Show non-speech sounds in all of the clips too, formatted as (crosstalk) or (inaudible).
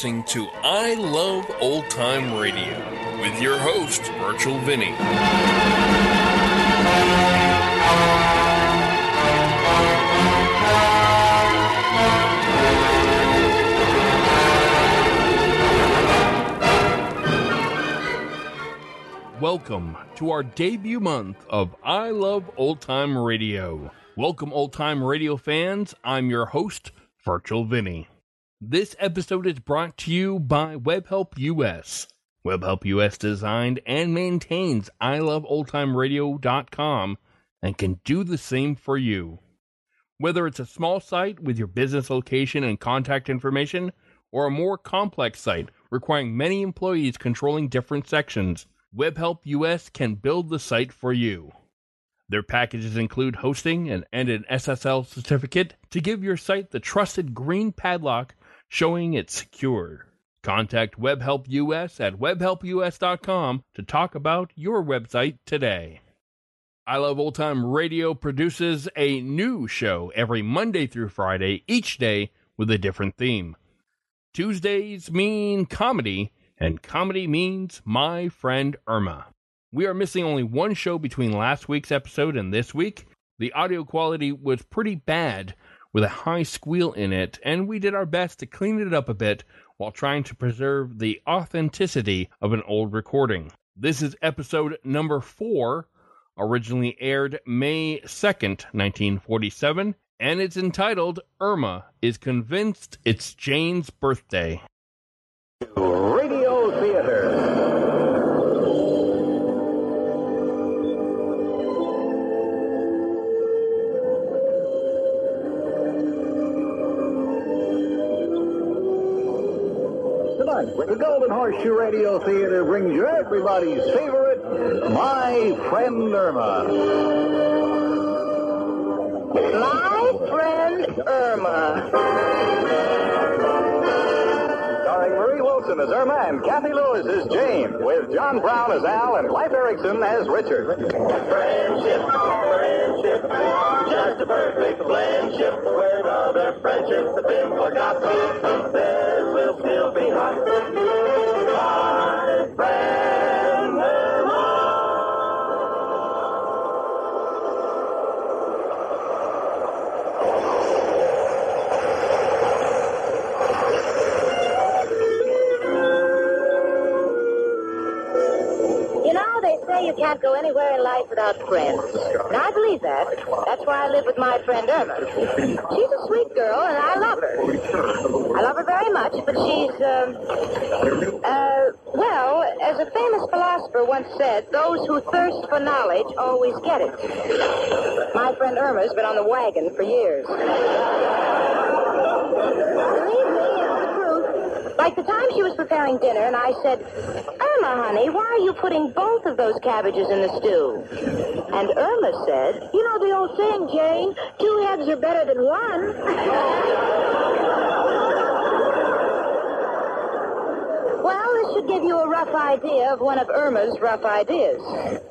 listening to I Love Old Time Radio with your host, Virtual Vinny. Welcome to our debut month of I Love Old Time Radio. Welcome, old time radio fans. I'm your host, Virtual Vinny. This episode is brought to you by WebHelp US. WebHelp US designed and maintains iloveoldtimeradio.com and can do the same for you. Whether it's a small site with your business location and contact information, or a more complex site requiring many employees controlling different sections, WebHelp US can build the site for you. Their packages include hosting and, and an SSL certificate to give your site the trusted green padlock showing it's secure. Contact WebHelp US at webhelpus.com to talk about your website today. I Love Old Time Radio produces a new show every Monday through Friday, each day with a different theme. Tuesdays mean comedy, and comedy means my friend Irma. We are missing only one show between last week's episode and this week. The audio quality was pretty bad with a high squeal in it, and we did our best to clean it up a bit while trying to preserve the authenticity of an old recording. This is episode number four, originally aired May 2nd, 1947, and it's entitled Irma is Convinced It's Jane's Birthday. Radio Theater. Tonight, the Golden Horseshoe Radio Theater brings you everybody's favorite, My Friend Irma. My friend Irma. Starring Marie Wilson as Irma and Cathy Lewis as Jane, with John Brown as Al and Leif Erickson as Richard. Friendship, friendship, just a perfect friendship. Where other friendships have been forgotten, theirs will still be hot. Say you can't go anywhere in life without friends. And I believe that. That's why I live with my friend Irma. She's a sweet girl, and I love her. I love her very much, but she's, um, uh, well, as a famous philosopher once said, those who thirst for knowledge always get it. My friend Irma's been on the wagon for years. Believe me. Like the time she was preparing dinner, and I said, Irma, honey, why are you putting both of those cabbages in the stew? And Irma said, You know the old saying, Jane, two heads are better than one. Well, this should give you a rough idea of one of Irma's rough ideas.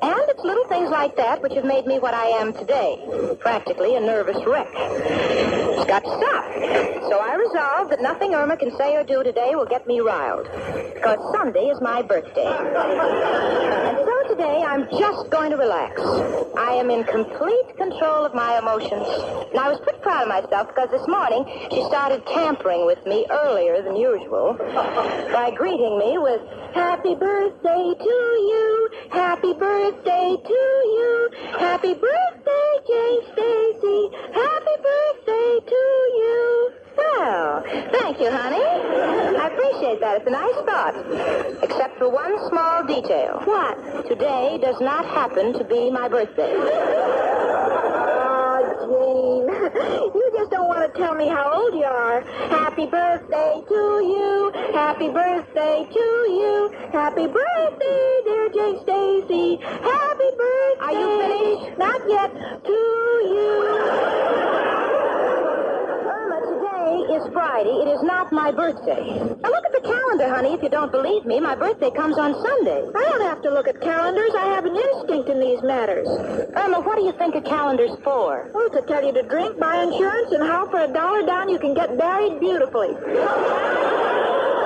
And it's little things like that which have made me what I am today. Practically a nervous wreck. It's got stop. So I resolved that nothing Irma can say or do today will get me riled. Because Sunday is my birthday. And so today I'm just going to relax. I am in complete control of my emotions. And I was pretty proud of myself because this morning she started tampering with me earlier than usual by greeting me with Happy birthday to you. Happy birthday to you. Happy birthday, Jane Stacy. Happy birthday to you. Well, thank you, honey. I appreciate that. It's a nice thought. Except for one small detail. What? Today does not happen to be my birthday. Oh, Jane. You just don't want to tell me how old you are. Happy birthday to you. Happy birthday to you. Happy birthday, dear Jane Stacy. Happy birthday. Are you finished? Not yet. To you. Is Friday. It is not my birthday. Now look at the calendar, honey. If you don't believe me, my birthday comes on Sunday. I don't have to look at calendars. I have an instinct in these matters. Irma, what do you think a calendar's for? Oh, to tell you to drink, buy insurance, and how for a dollar down you can get buried beautifully. (laughs)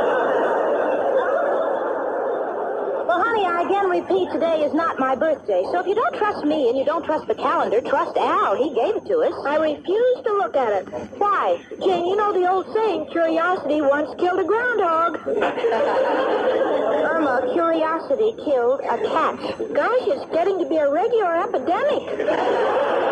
I again repeat, today is not my birthday. So if you don't trust me and you don't trust the calendar, trust Al. He gave it to us. I refuse to look at it. Why? Jane, you know the old saying, curiosity once killed a groundhog. Irma, curiosity killed a cat. Gosh, it's getting to be a regular epidemic.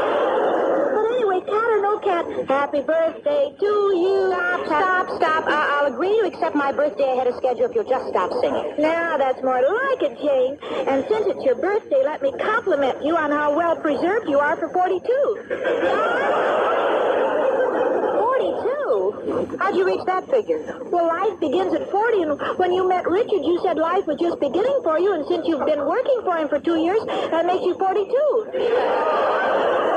Happy birthday to you. Stop, stop, stop. I- I'll agree to accept my birthday ahead of schedule if you'll just stop singing. Now, that's more like it, Jane. And since it's your birthday, let me compliment you on how well preserved you are for 42. 42? How'd you reach that figure? Well, life begins at 40, and when you met Richard, you said life was just beginning for you, and since you've been working for him for two years, that makes you 42.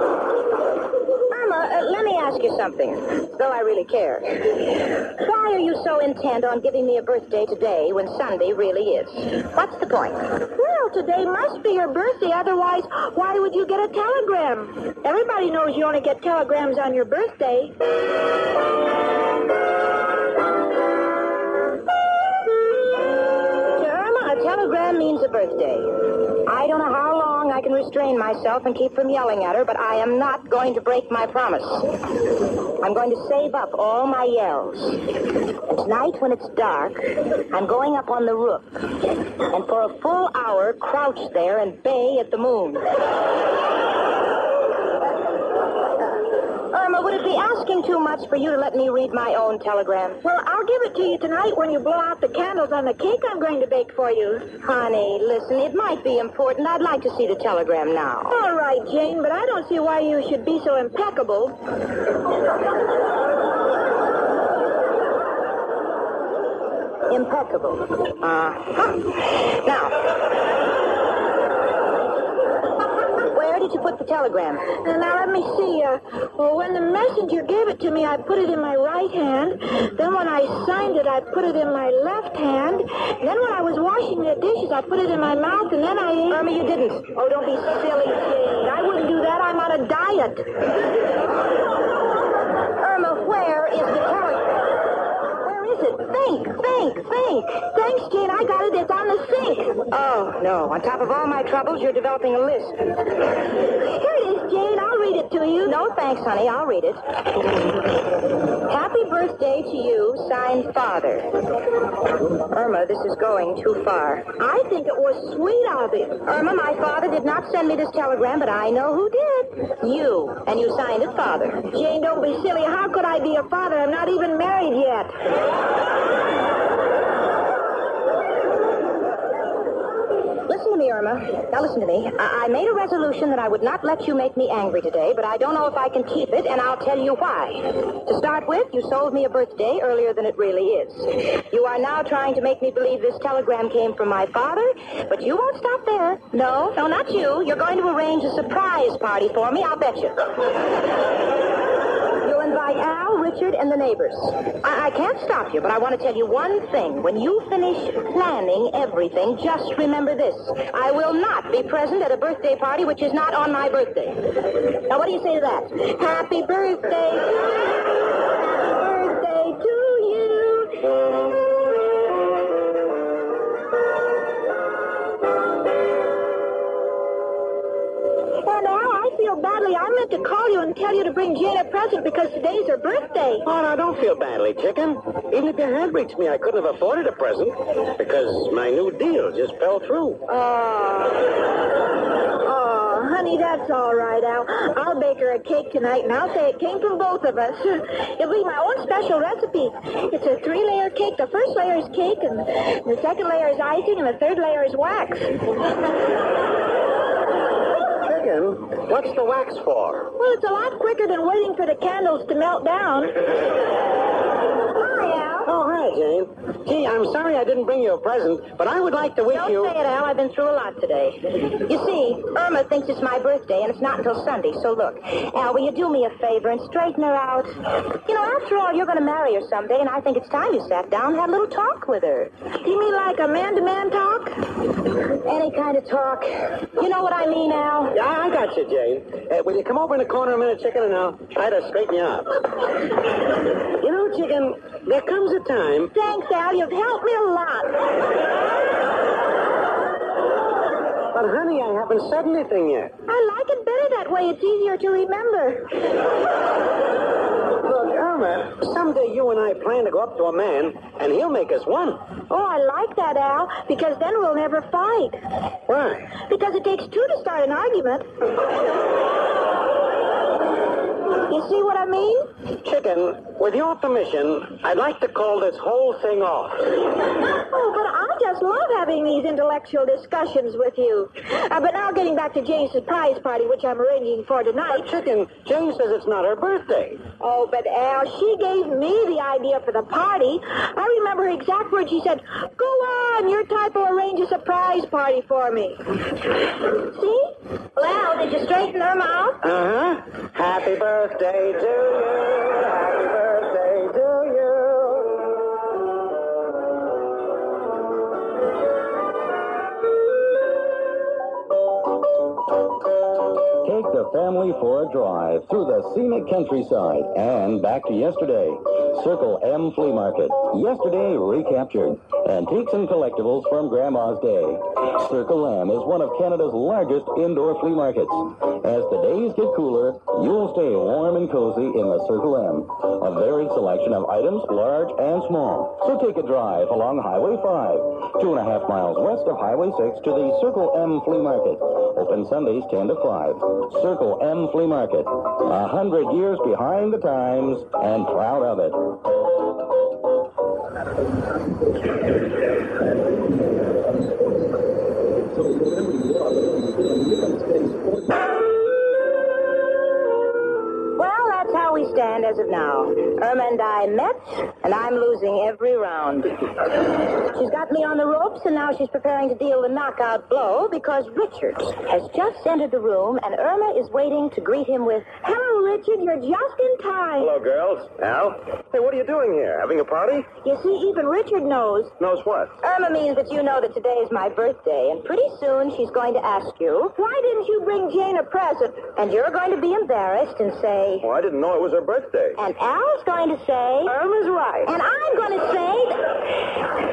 Irma, uh, let me ask you something, though I really care. Why are you so intent on giving me a birthday today when Sunday really is? What's the point? Well, today must be your birthday, otherwise, why would you get a telegram? Everybody knows you only get telegrams on your birthday. To Irma, a telegram means a birthday. I don't know how I can restrain myself and keep from yelling at her, but I am not going to break my promise. I'm going to save up all my yells. And tonight, when it's dark, I'm going up on the roof. And for a full hour, crouch there and bay at the moon. Irma, would it be asking too much for you to let me read my own telegram? Well, I'll give it to you tonight when you blow out the candles on the cake I'm going to bake for you. Honey, listen, it might be important. I'd like to see the telegram now. All right, Jane, but I don't see why you should be so impeccable. Impeccable. Uh-huh. Now, did you put the telegram? Now let me see. Uh, well, when the messenger gave it to me, I put it in my right hand. Then when I signed it, I put it in my left hand. Then when I was washing the dishes, I put it in my mouth, and then I ate. Irma, you didn't. Oh, don't be silly, Jane. I wouldn't do that. I'm on a diet. Irma, where is the telegram? Where is it? Think, think, think. Thanks, Jane. I got it. It's on the sink. Oh, no. On top of all my troubles, you're developing a list. Here it is, Jane. I'll read it to you. No, thanks, honey. I'll read it. Happy birthday to you, signed Father. Irma, this is going too far. I think it was sweet of him. Irma, my father did not send me this telegram, but I know who did. You. And you signed it, Father. Jane, don't be silly. How could I be a father? I'm not even married yet. Listen to me, Irma. Now listen to me. I-, I made a resolution that I would not let you make me angry today, but I don't know if I can keep it, and I'll tell you why. To start with, you sold me a birthday earlier than it really is. You are now trying to make me believe this telegram came from my father, but you won't stop there. No, no, not you. You're going to arrange a surprise party for me, I'll bet you. Richard, and the neighbors. I, I can't stop you, but I want to tell you one thing. When you finish planning everything, just remember this. I will not be present at a birthday party which is not on my birthday. Now, what do you say to that? Happy birthday! Meant to call you and tell you to bring Jane a present because today's her birthday. Oh, now, don't feel badly, chicken. Even if you had reached me, I couldn't have afforded a present because my new deal just fell through. Oh, honey, that's all right, Al. I'll bake her a cake tonight, and I'll say it came from both of us. (laughs) It'll be my own special recipe. It's a three-layer cake. The first layer is cake, and the second layer is icing, and the third layer is wax. (laughs) Chicken, what's the wax for? Well, it's a lot quicker than waiting for the candles to melt down. (laughs) Al. Oh, hi, Jane. Gee, I'm sorry I didn't bring you a present, but I would like to wish Don't you. say it, Al. I've been through a lot today. You see, Irma thinks it's my birthday, and it's not until Sunday. So look, Al, will you do me a favor and straighten her out? You know, after all, you're going to marry her someday, and I think it's time you sat down and had a little talk with her. You mean like a man-to-man talk? Any kind of talk. You know what I mean, Al? Yeah, I got you, Jane. Uh, will you come over in the corner a minute, chicken, and I'll try to straighten you out. You know, chicken, there comes a time. Thanks, Al. You've helped me a lot. But, honey, I haven't said anything yet. I like it better that way. It's easier to remember. Look, Irma, someday you and I plan to go up to a man, and he'll make us one. Oh, I like that, Al, because then we'll never fight. Why? Because it takes two to start an argument. You see what I mean? Chicken, with your permission, I'd like to call this whole thing off. (laughs) Oh, but I just love having these intellectual discussions with you. Uh, but now getting back to Jane's surprise party, which I'm arranging for tonight. Chicken, Jane says it's not her birthday. Oh, but Al, she gave me the idea for the party. I remember her exact words. She said, Go on, your type will arrange a surprise party for me. See? Well, Al, did you straighten Irma out? Uh-huh. Happy birthday to you. Take the family for a drive through the scenic countryside and back to yesterday. Circle M Flea Market. Yesterday recaptured. Antiques and collectibles from Grandma's day. Circle M is one of Canada's largest indoor flea markets. As the days get cooler, you'll stay warm and cozy in the Circle M. A varied selection of items, large and small. So take a drive along Highway 5, two and a half miles west of Highway 6 to the Circle M Flea Market. Open Sundays 10 to 5. Circle M Flea Market. A hundred years behind the times and proud of it. Well, as of now. Irma and I met, and I'm losing every round. She's got me on the ropes, and now she's preparing to deal the knockout blow because Richard has just entered the room, and Irma is waiting to greet him with, Hello, Richard. You're just in time. Hello, girls. Al? Hey, what are you doing here? Having a party? You see, even Richard knows. Knows what? Irma means that you know that today is my birthday, and pretty soon she's going to ask you, Why didn't you bring Jane a present? and you're going to be embarrassed and say, Well, I didn't know it was her birthday. And Al's going to say, Irma's right. and I'm going to say,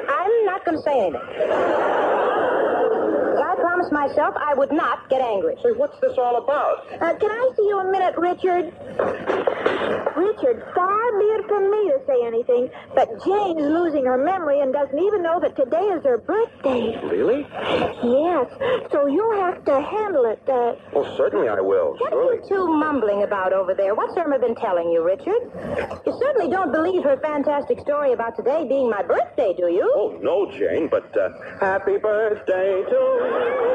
I'm not going to say anything. Promised myself I would not get angry. Say, what's this all about? Uh, can I see you a minute, Richard? Richard, far be it from me to say anything, but Jane's losing her memory and doesn't even know that today is her birthday. Really? Yes, so you'll have to handle it. Uh, Oh, certainly I will. What are you two mumbling about over there? What's Irma been telling you, Richard? You certainly don't believe her fantastic story about today being my birthday, do you? Oh, no, Jane, but uh, happy birthday to you.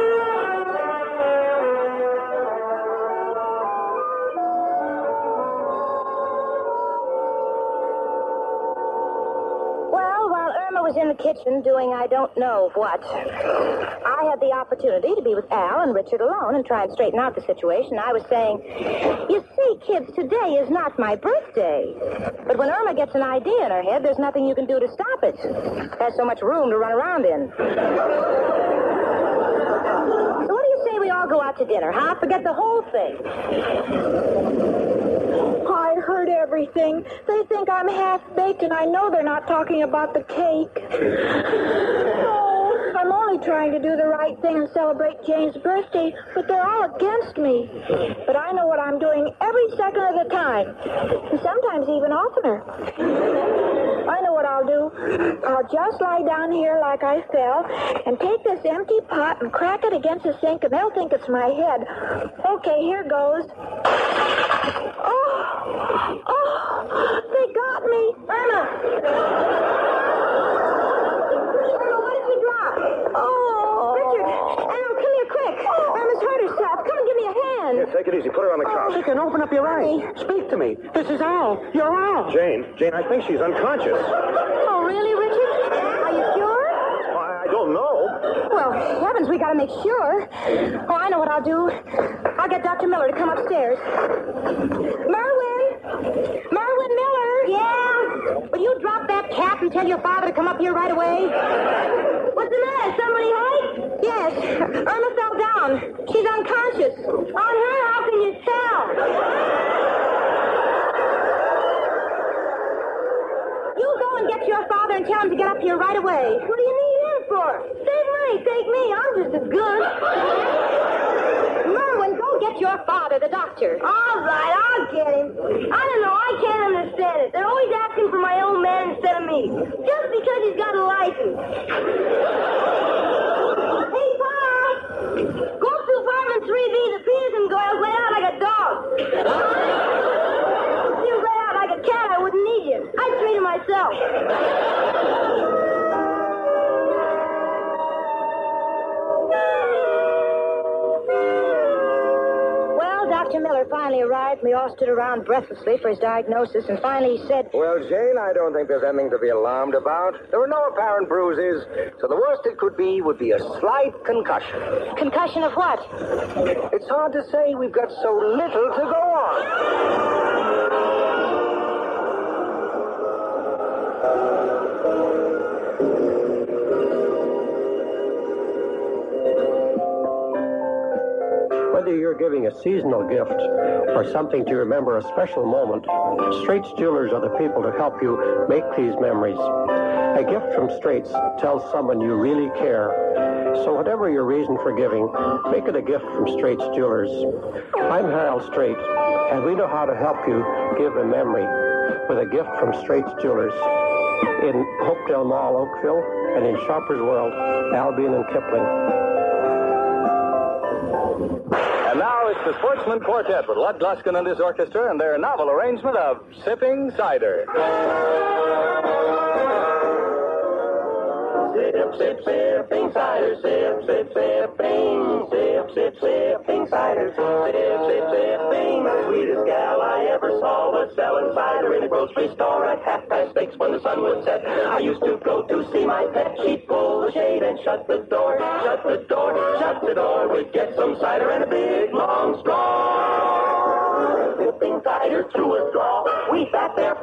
Was in the kitchen doing I don't know what, I had the opportunity to be with Al and Richard alone and try and straighten out the situation. I was saying, You see, kids, today is not my birthday. But when Irma gets an idea in her head, there's nothing you can do to stop it. There's so much room to run around in. So what do you say we all go out to dinner, huh? Forget the whole thing. Everything. They think I'm half baked, and I know they're not talking about the cake. (sighs) Oh, I'm only trying to do the right thing and celebrate Jane's birthday, but they're all against me. But I know what I'm doing every second of the time, and sometimes even oftener. I know what I'll do. I'll just lie down here like I fell and take this empty pot and crack it against the sink, and they'll think it's my head. Okay, here goes. Oh, oh, they got me. Irma what did you drop? Oh. Richard, Al, come here quick. Oh. I'm Irma's hurt herself. Come and give me a hand. Here, take it easy. Put her on the oh, couch. Chicken, open up your eyes. Speak to me. This is Al. You're Al. Jane, Jane, I think she's unconscious. Oh, really, Richard? Are you sure? I, I don't know. Well, heavens, we gotta make sure. Oh, I know what I'll do. I'll get Dr. Miller to come upstairs. Merwin! Merwin Miller! Yeah? Will you drop that cap and tell your father to come up here right away? What's the matter? Somebody hurt? Yes. Irma fell down. She's unconscious. On her, how can you tell? You go and get your father and tell him to get up here right away. What do you need him for? Save money, take me. I'm just as good. Get your father, the doctor. All right, I'll get him. I don't know. I can't understand it. They're always asking for my old man instead of me. Just because he's got a license. hey, Pop! Go to apartment 3B. The Peterson girls lay out like a dog. Finally arrived. We all stood around breathlessly for his diagnosis, and finally he said, Well, Jane, I don't think there's anything to be alarmed about. There were no apparent bruises, so the worst it could be would be a slight concussion. Concussion of what? It's hard to say. We've got so little to go on. A seasonal gift or something to remember a special moment, Straits Jewelers are the people to help you make these memories. A gift from Straits tells someone you really care. So whatever your reason for giving, make it a gift from Straits Jewelers. I'm Harold Strait, and we know how to help you give a memory with a gift from Straits Jewelers in Hopedale Mall, Oakville, and in Shoppers World, Albion and Kipling. And now it's the Sportsman Quartet with Lud Gluskin and his orchestra and their novel arrangement of Sipping Cider. Sip, sip, sipping cider, sip, sip, sipping, sip, sip, sipping cider, sip, sip, sipping. The sweetest gal I ever saw was selling cider in a grocery store at half past six when the sun would set. I used to go to see my pet. She'd pull the shade and shut the door, shut the door, shut the door. We'd get some cider and a big long straw. Sipping cider through a straw. We sat there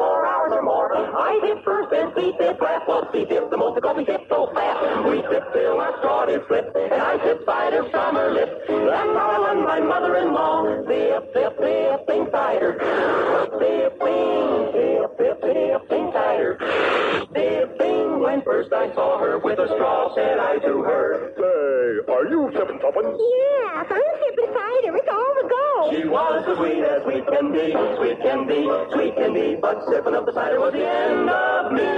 Find him first and sleep his last. Well, sleep is the most because we get so fast. We slip till our sword is slipped, and I sit by their summer lips. That's how I won my mother-in-law. Zip, zip, zip, thing tighter. Zip, zip, zip, zip, zip, thing tighter. Zip, zip, when first I saw her with a straw, said I to her. Say, are you sipping something? Yes, I'm sipping cider. It's all the go. She was as sweet as sweet can be, sweet can be, sweet can be, but sipping of the cider was the end of me.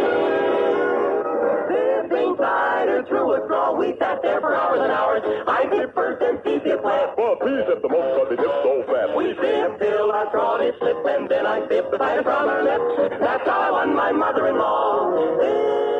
Sipping cider through a straw, we sat there for hours and hours. I sipped first and she sipped last. Well, please sip the most but they dip so fast. We sipped till our straw did slip, and then I sipped the cider from her lips. That's how I won my mother-in-law.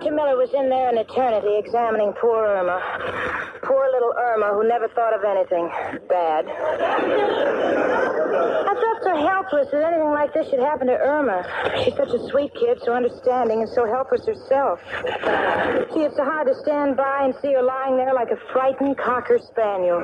Dr. Miller was in there an eternity examining poor Irma. Poor little Irma who never thought of anything bad. I felt so helpless that anything like this should happen to Irma. She's such a sweet kid, so understanding, and so helpless herself. See, it's so hard to stand by and see her lying there like a frightened cocker spaniel.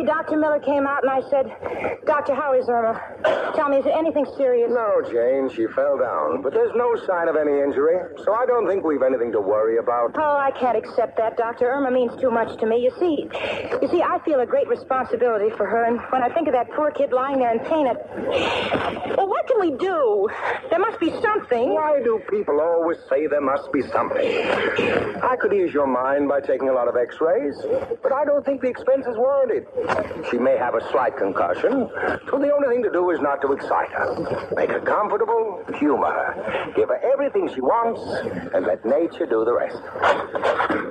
Finally, Dr. Miller came out, and I said, Doctor, how is Irma? Tell me, is it anything serious? No, Jane, she fell down, but there's no sign of any injury, so I don't think we've anything to worry about. Oh, I can't accept that, Doctor. Irma means too much to me. You see, you see, I feel a great responsibility for her, and when I think of that poor kid lying there in pain, it... Well, what can we do? There must be something. Why do people always say there must be something? I could ease your mind by taking a lot of x-rays, but I don't think the expense is warranted. She may have a slight concussion, so the only thing to do is not to excite her. Make her comfortable, humor her, give her everything she wants, and let nature do the rest.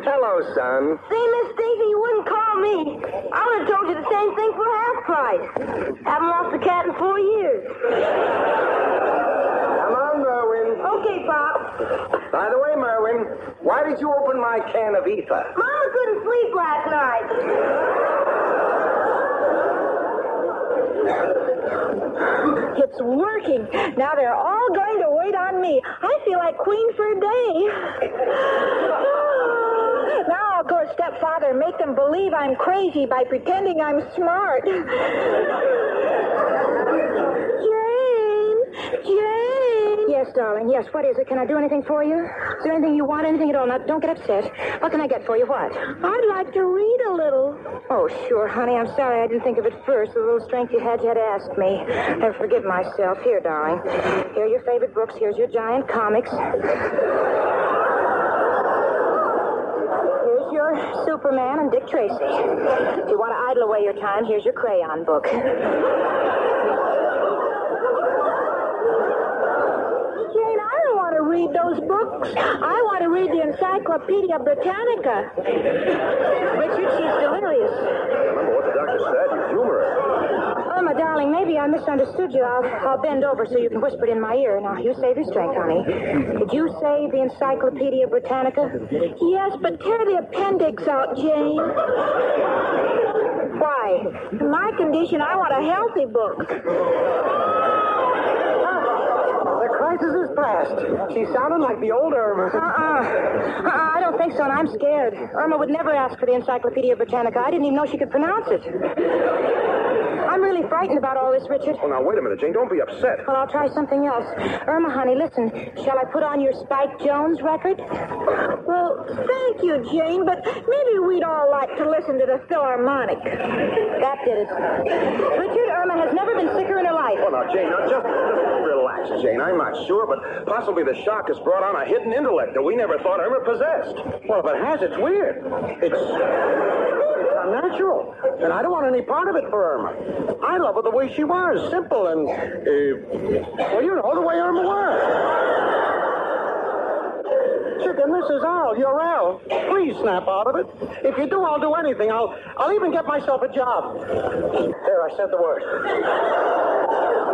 Hello, son. See, Miss Stacy, you wouldn't call me. I would have told you the same thing for half price. Haven't lost a cat in four years. Come on, Merwin. Okay, Pop. By the way, Merwin, why did you open my can of ether? Mama couldn't sleep last night. It's working. Now they're all going to wait on me. I feel like queen for a day. (sighs) Now I'll go to stepfather and make them believe I'm crazy by pretending I'm smart. Jane! Jane! Yes, darling. Yes, what is it? Can I do anything for you? Is there anything you want? Anything at all? Now, don't get upset. What can I get for you? What? I'd like to read. Oh, sure, honey. I'm sorry I didn't think of it first. The little strength you had, you had to ask me. I forgive myself. Here, darling. Here are your favorite books. Here's your giant comics. Here's your Superman and Dick Tracy. If you want to idle away your time, here's your crayon book. Jane, I don't want to read those books. I want to read the Encyclopedia Britannica. Richard, she's delirious. Remember what the doctor said? You humor her. Oh, Irma, darling, maybe I misunderstood you. I'll, I'll bend over so you can whisper it in my ear. Now, you save your strength, honey. Did you say the Encyclopedia Britannica? Yes, but tear the appendix out, Jane. Why? In my condition, I want a healthy book. Crisis is past. She sounded like the old Irma. Uh-uh. Uh-uh, I don't think so, and I'm scared. Irma would never ask for the Encyclopedia Britannica. I didn't even know she could pronounce it. I'm really frightened about all this, Richard. Well, now, wait a minute, Jane. Don't be upset. Well, I'll try something else. Irma, honey, listen. Shall I put on your Spike Jones record? Well, thank you, Jane, but maybe we'd all like to listen to the Philharmonic. That did it. Richard, Irma has never been sicker in her life. Well, now, Jane, now just, Jane. I'm not sure, but possibly the shock has brought on a hidden intellect that we never thought Irma possessed. Well, if it has, it's weird. It's, it's unnatural. And I don't want any part of it for Irma. I love her the way she was, simple and, uh, well, you know, the way Irma was. Chicken, this is Al. You're Al. Please snap out of it. If you do, I'll do anything. I'll, I'll even get myself a job. There, I said the word.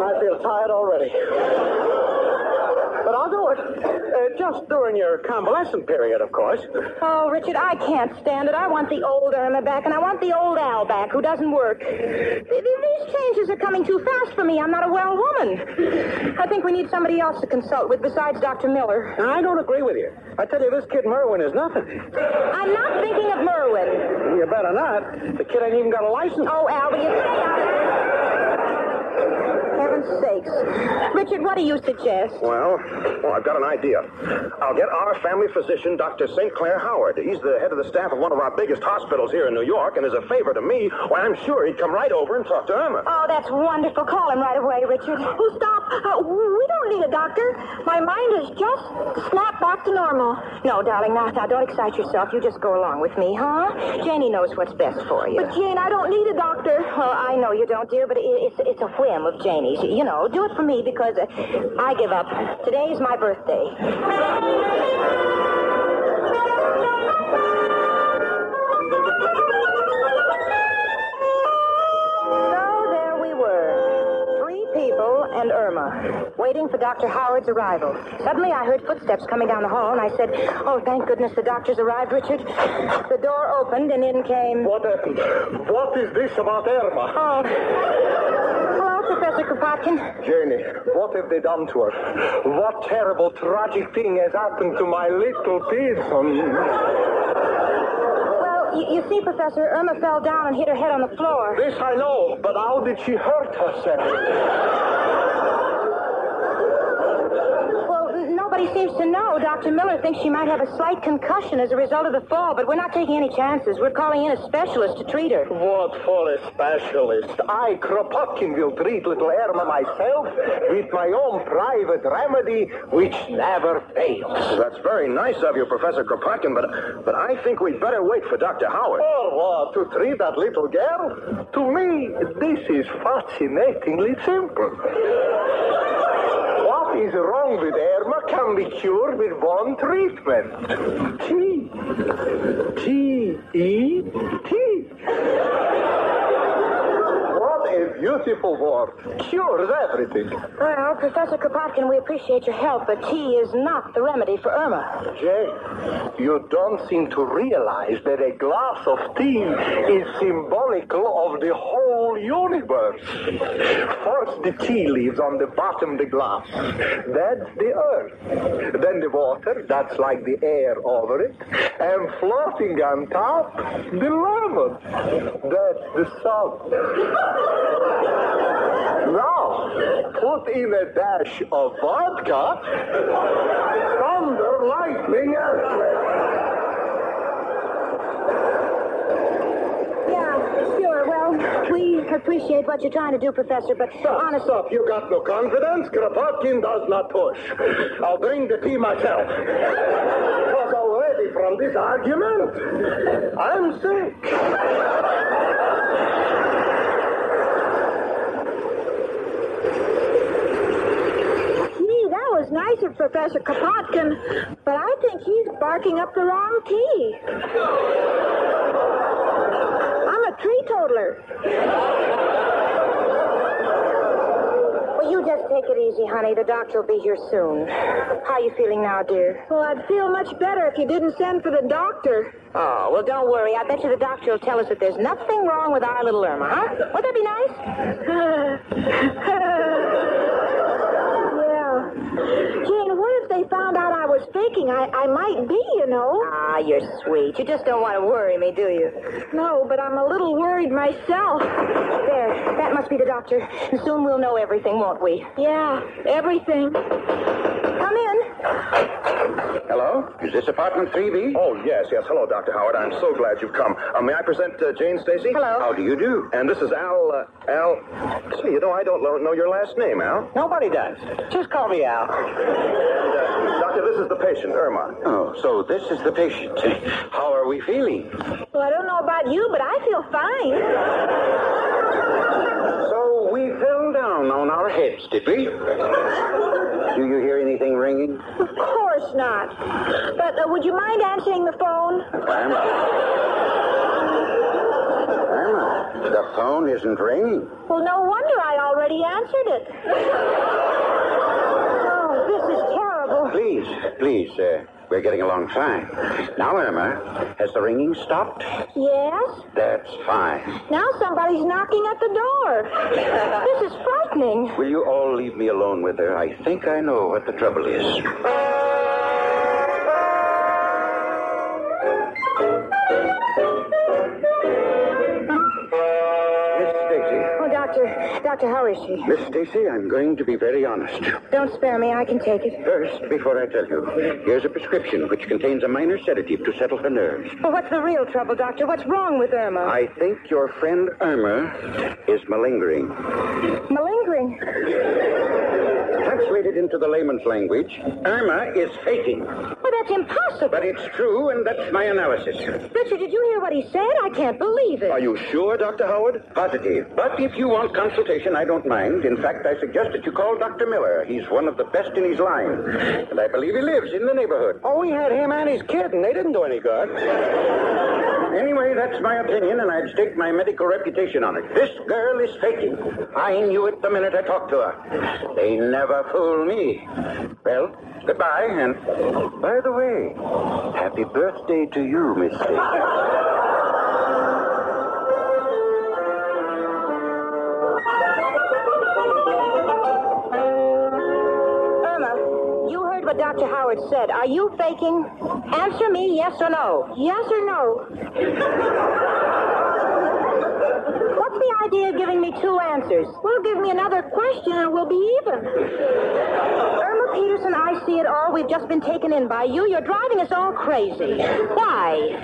I feel tired already. But I'll do it. Uh, just during your convalescent period, of course. Oh, Richard, I can't stand it. I want the old Irma back, and I want the old Al back, who doesn't work. Th- th- These changes are coming too fast for me. I'm not a well woman. I think we need somebody else to consult with besides Dr. Miller. Now, I don't agree with you. I tell you, this kid Merwin is nothing. I'm not thinking of Merwin. You better not. The kid ain't even got a license. Oh, Al, will you stay out of Sakes. Richard, what do you suggest? Well, well, I've got an idea. I'll get our family physician, Dr. St. Clair Howard. He's the head of the staff of one of our biggest hospitals here in New York, and as a favor to me, why, I'm sure he'd come right over and talk to Irma. Oh, that's wonderful. Call him right away, Richard. Oh, stop. Uh, we don't need a doctor. My mind is just snapped back to normal. No, darling, now, now, don't excite yourself. You just go along with me, huh? Janie knows what's best for you. But, Jane, I don't need a doctor. Well, I know you don't, dear, but it, it's it's a whim of Janie's. You know, do it for me because uh, I give up. Today's my birthday. And Irma, waiting for Dr. Howard's arrival. Suddenly, I heard footsteps coming down the hall, and I said, "Oh, thank goodness the doctor's arrived, Richard." The door opened, and in came. What happened? What is this about Irma? Oh. Hello, Professor Kropotkin. Janie, what have they done to her? What terrible, tragic thing has happened to my little Pearson? Well, you, you see, Professor, Irma fell down and hit her head on the floor. This I know, but how did she hurt herself? Well, n- nobody seems to know. Dr. Miller thinks she might have a slight concussion as a result of the fall, but we're not taking any chances. We're calling in a specialist to treat her. What for a specialist? I, Kropotkin, will treat little Irma myself with my own private remedy, which never fails. That's very nice of you, Professor Kropotkin, but, but I think we'd better wait for Dr. Howard. For what? To treat that little girl? To me, this is fascinatingly simple. Is wrong with Irma can be cured with one treatment. T. T. T. What a beautiful word. Cures everything. Well, Professor Kropotkin, we appreciate your help, but tea is not the remedy for Irma. Jane, you don't seem to realize that a glass of tea is symbolical of the whole universe. First, the tea leaves on the bottom of the glass. That's the earth. Then the water, that's like the air over it. And floating on top, the lemon. That's the sun. Now, put in a dash of vodka. Thunder, lightning, earthquake. Yeah, sure. Well, we appreciate what you're trying to do, Professor, but honestly. Stop, you got no confidence? Kropotkin does not push. I'll bring the tea myself. Because already from this argument, I'm sick. Gee, that was nice of Professor Kropotkin, but I think he's barking up the wrong key. I'm a tree totaler. Well, you just take it easy, honey. The doctor will be here soon. How are you feeling now, dear? Well, I'd feel much better if you didn't send for the doctor. Oh, well, don't worry. I bet you the doctor will tell us that there's nothing wrong with our little Irma, huh? Would that be nice? (laughs) yeah. Jane, what if they found out I was faking? I, I might be, you know. Ah, you're sweet. You just don't want to worry me, do you? No, but I'm a little worried myself. There, that must be the doctor. And soon we'll know everything, won't we? Yeah, everything. Come in. Hello? Is this apartment 3B? Oh, yes, yes. Hello, Dr. Howard. I'm so glad you've come. Uh, may I present uh, Jane Stacy? Hello. How do you do? And this is Al, uh, Al. See, you know, I don't know, know your last name, Al. Nobody does. Just call me Al. Uh, doctor, this is the patient, Irma. Oh, so this is the patient. (laughs) How are we feeling? Well, I don't know about you, but I feel fine. So we fell down on our heads, did we? Do you hear anything ringing? Of course not. But uh, would you mind answering the phone? Irma. Irma, the phone isn't ringing. Well, no wonder I already answered it. (laughs) Oh, this is terrible. Please, please, uh, we're getting along fine. Now, Irma, has the ringing stopped? Yes? That's fine. Now somebody's knocking at the door. This is frightening. Will you all leave me alone with her? I think I know what the trouble is. Doctor. How is she? Miss Stacy, I'm going to be very honest. Don't spare me. I can take it. First, before I tell you, here's a prescription which contains a minor sedative to settle her nerves. Well, what's the real trouble, Doctor? What's wrong with Irma? I think your friend Irma is malingering. Malingering. Translated into the layman's language, Irma is faking. Well, that's impossible. But it's true, and that's my analysis. Richard, did you hear what he said? I can't believe it. Are you sure, Dr. Howard? Positive. But if you want consultation, I don't mind. In fact, I suggest that you call Dr. Miller. He's one of the best in his line. And I believe he lives in the neighborhood. Oh, we had him and his kid, and they didn't do any good. Anyway, that's my opinion, and I'd stake my medical reputation on it. This girl is faking. I knew it the minute I talked to her. They never fool me. Well, goodbye, and by the way, happy birthday to you, Miss. What Dr. Howard said. Are you faking? Answer me yes or no. Yes or no? What's the idea of giving me two answers? Well, give me another question and we'll be even. Irma Peterson, I see it all. We've just been taken in by you. You're driving us all crazy. Why?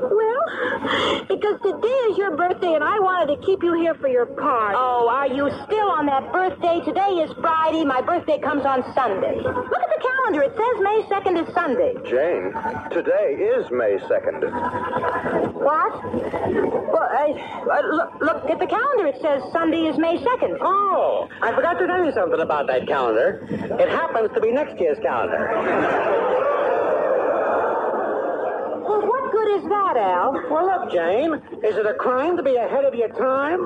Well, because today is your birthday and I wanted to keep you here for your part. Oh, are you still on that birthday? Today is Friday. My birthday comes on Sunday. Look at the calendar. It says May 2nd is Sunday. Jane, today is May 2nd. What? Well, uh, uh, look, look at the calendar. It says Sunday is May 2nd. Oh, I forgot to tell you something about that calendar. It happens to be next year's calendar. Well, what good is that, Al? Well, look, Jane, is it a crime to be ahead of your time?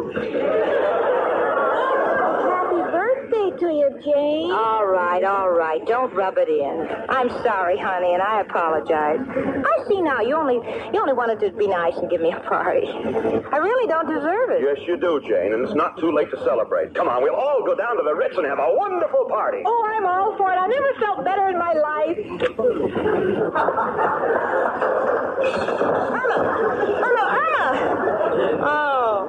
Happy birthday to you, Jane. All right, all right. Don't rub it in. I'm sorry, honey, and I apologize. I see now. You only you only wanted to be nice and give me a party. I really don't deserve it. Yes, you do, Jane, and it's not too late to celebrate. Come on, we'll all go down to the Ritz and have a wonderful party. Oh, I'm all for it. I never felt better in my life. Irma! Irma! Irma! Oh.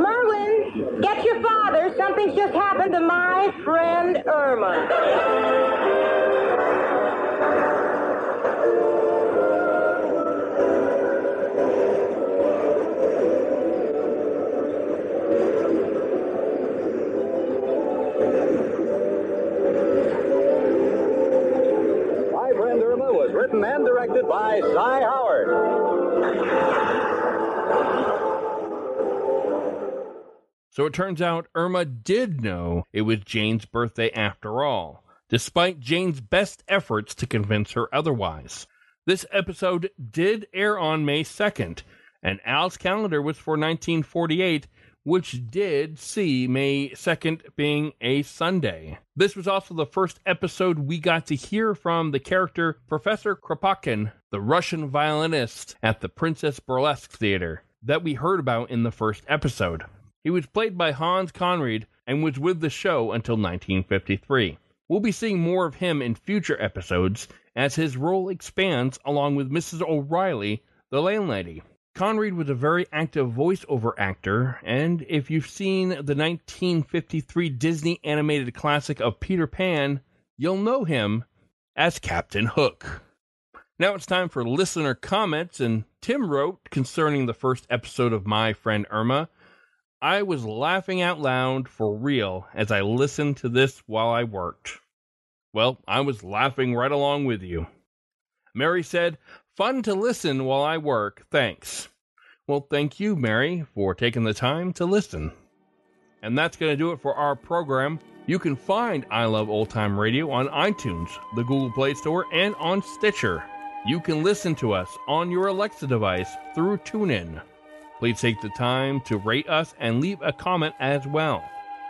Merwin, father. Something's just happened to my friend Irma. So it turns out Irma did know it was Jane's birthday after all, despite Jane's best efforts to convince her otherwise. This episode did air on May 2nd, and Al's calendar was for 1948, which did see May 2nd being a Sunday. This was also the first episode we got to hear from the character Professor Kropotkin, the Russian violinist at the Princess Burlesque Theater, that we heard about in the first episode. He was played by Hans Conried and was with the show until 1953. We'll be seeing more of him in future episodes as his role expands along with Mrs. O'Reilly, the landlady. Conried was a very active voiceover actor, and if you've seen the 1953 Disney animated classic of Peter Pan, you'll know him as Captain Hook. Now it's time for listener comments, and Tim wrote concerning the first episode of My Friend Irma. I was laughing out loud for real as I listened to this while I worked. Well, I was laughing right along with you. Mary said, Fun to listen while I work, thanks. Well, thank you, Mary, for taking the time to listen. And that's going to do it for our program. You can find I Love Old Time Radio on iTunes, the Google Play Store, and on Stitcher. You can listen to us on your Alexa device through TuneIn. Please take the time to rate us and leave a comment as well.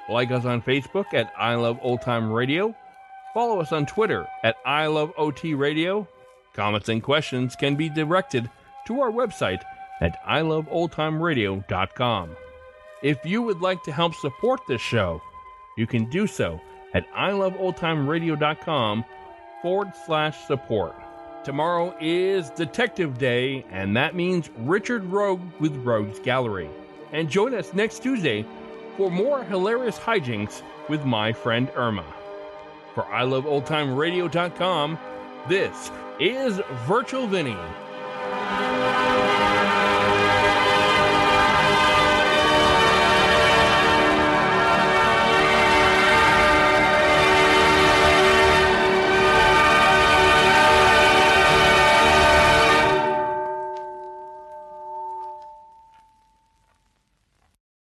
Like us on Facebook at I Love Old Time Radio. Follow us on Twitter at I Love OT Radio. Comments and questions can be directed to our website at iloveoldtimeradio.com. If you would like to help support this show, you can do so at iloveoldtimeradio.com forward slash support. Tomorrow is Detective Day, and that means Richard Rogue with Rogue's Gallery. And join us next Tuesday for more hilarious hijinks with my friend Irma. For iloveoldtimeradio.com, this is Virtual Vinny.